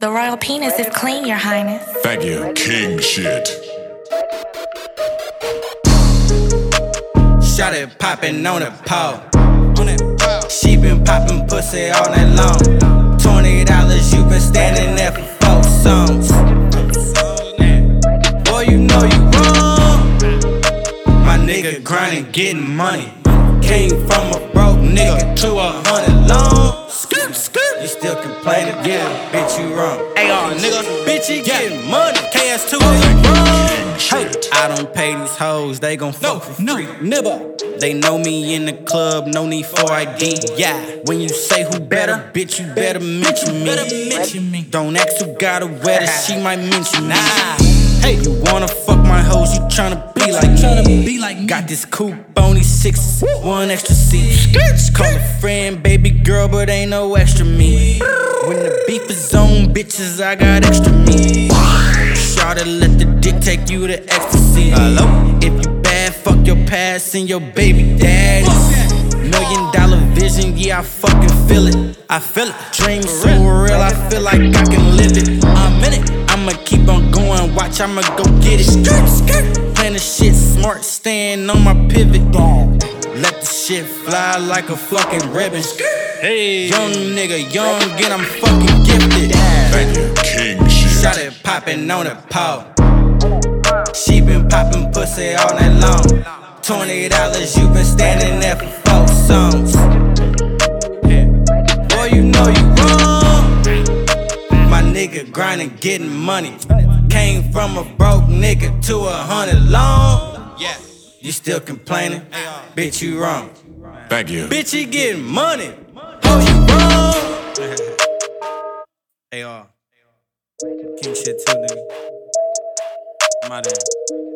The royal penis is clean, your highness. Thank you. King shit. Shot it poppin' on the pole. She been poppin' pussy all night long. Twenty dollars, you been standing there for four songs. Boy, you know you wrong. My nigga grindin', gettin' money. Came from a broke nigga to a hundred long. Skirt, skirt. You still complaining? Yeah, bitch, you wrong. AR, nigga, bitch, you gettin' money. KS2, you wrong. Hey, I don't pay these hoes, they gon' fuck for free. Nibba. They know me in the club, no need for ID. Yeah, when you say who better, bitch, you better mention me. mention me. Don't ask who got her wetter, she might mention me. Hey, you wanna fuck my hoes, you tryna be like me. Be like Got this coupe on these six, one extra seat. Call a friend, baby girl, but ain't no extra me. When the beef is on, bitches, I got extra meat. Shawty, let the dick take you to ecstasy. Hello? If you bad, fuck your past and your baby daddies. Million dollar vision, yeah, I fucking feel it. I feel it. Dream so real, I feel like I can live it. I'm in it. I'ma keep watch, I'ma go get it. Skirt, skirt. Plan the shit smart, staying on my pivot. Let the shit fly like a fucking ribbon. Hey, young nigga, young, and I'm fucking gifted. Thank you. King shit. Shot it popping on the pole. She been popping pussy all night long. Twenty dollars, you been standing there for four songs. Boy, you know you wrong. My nigga grindin', gettin' money. Came from a broke nigga to a hundred long. Yeah. You still complaining? Bitch, you wrong. Thank you. Bitch, you getting money. Oh, you wrong. AR. King shit too, nigga. My damn.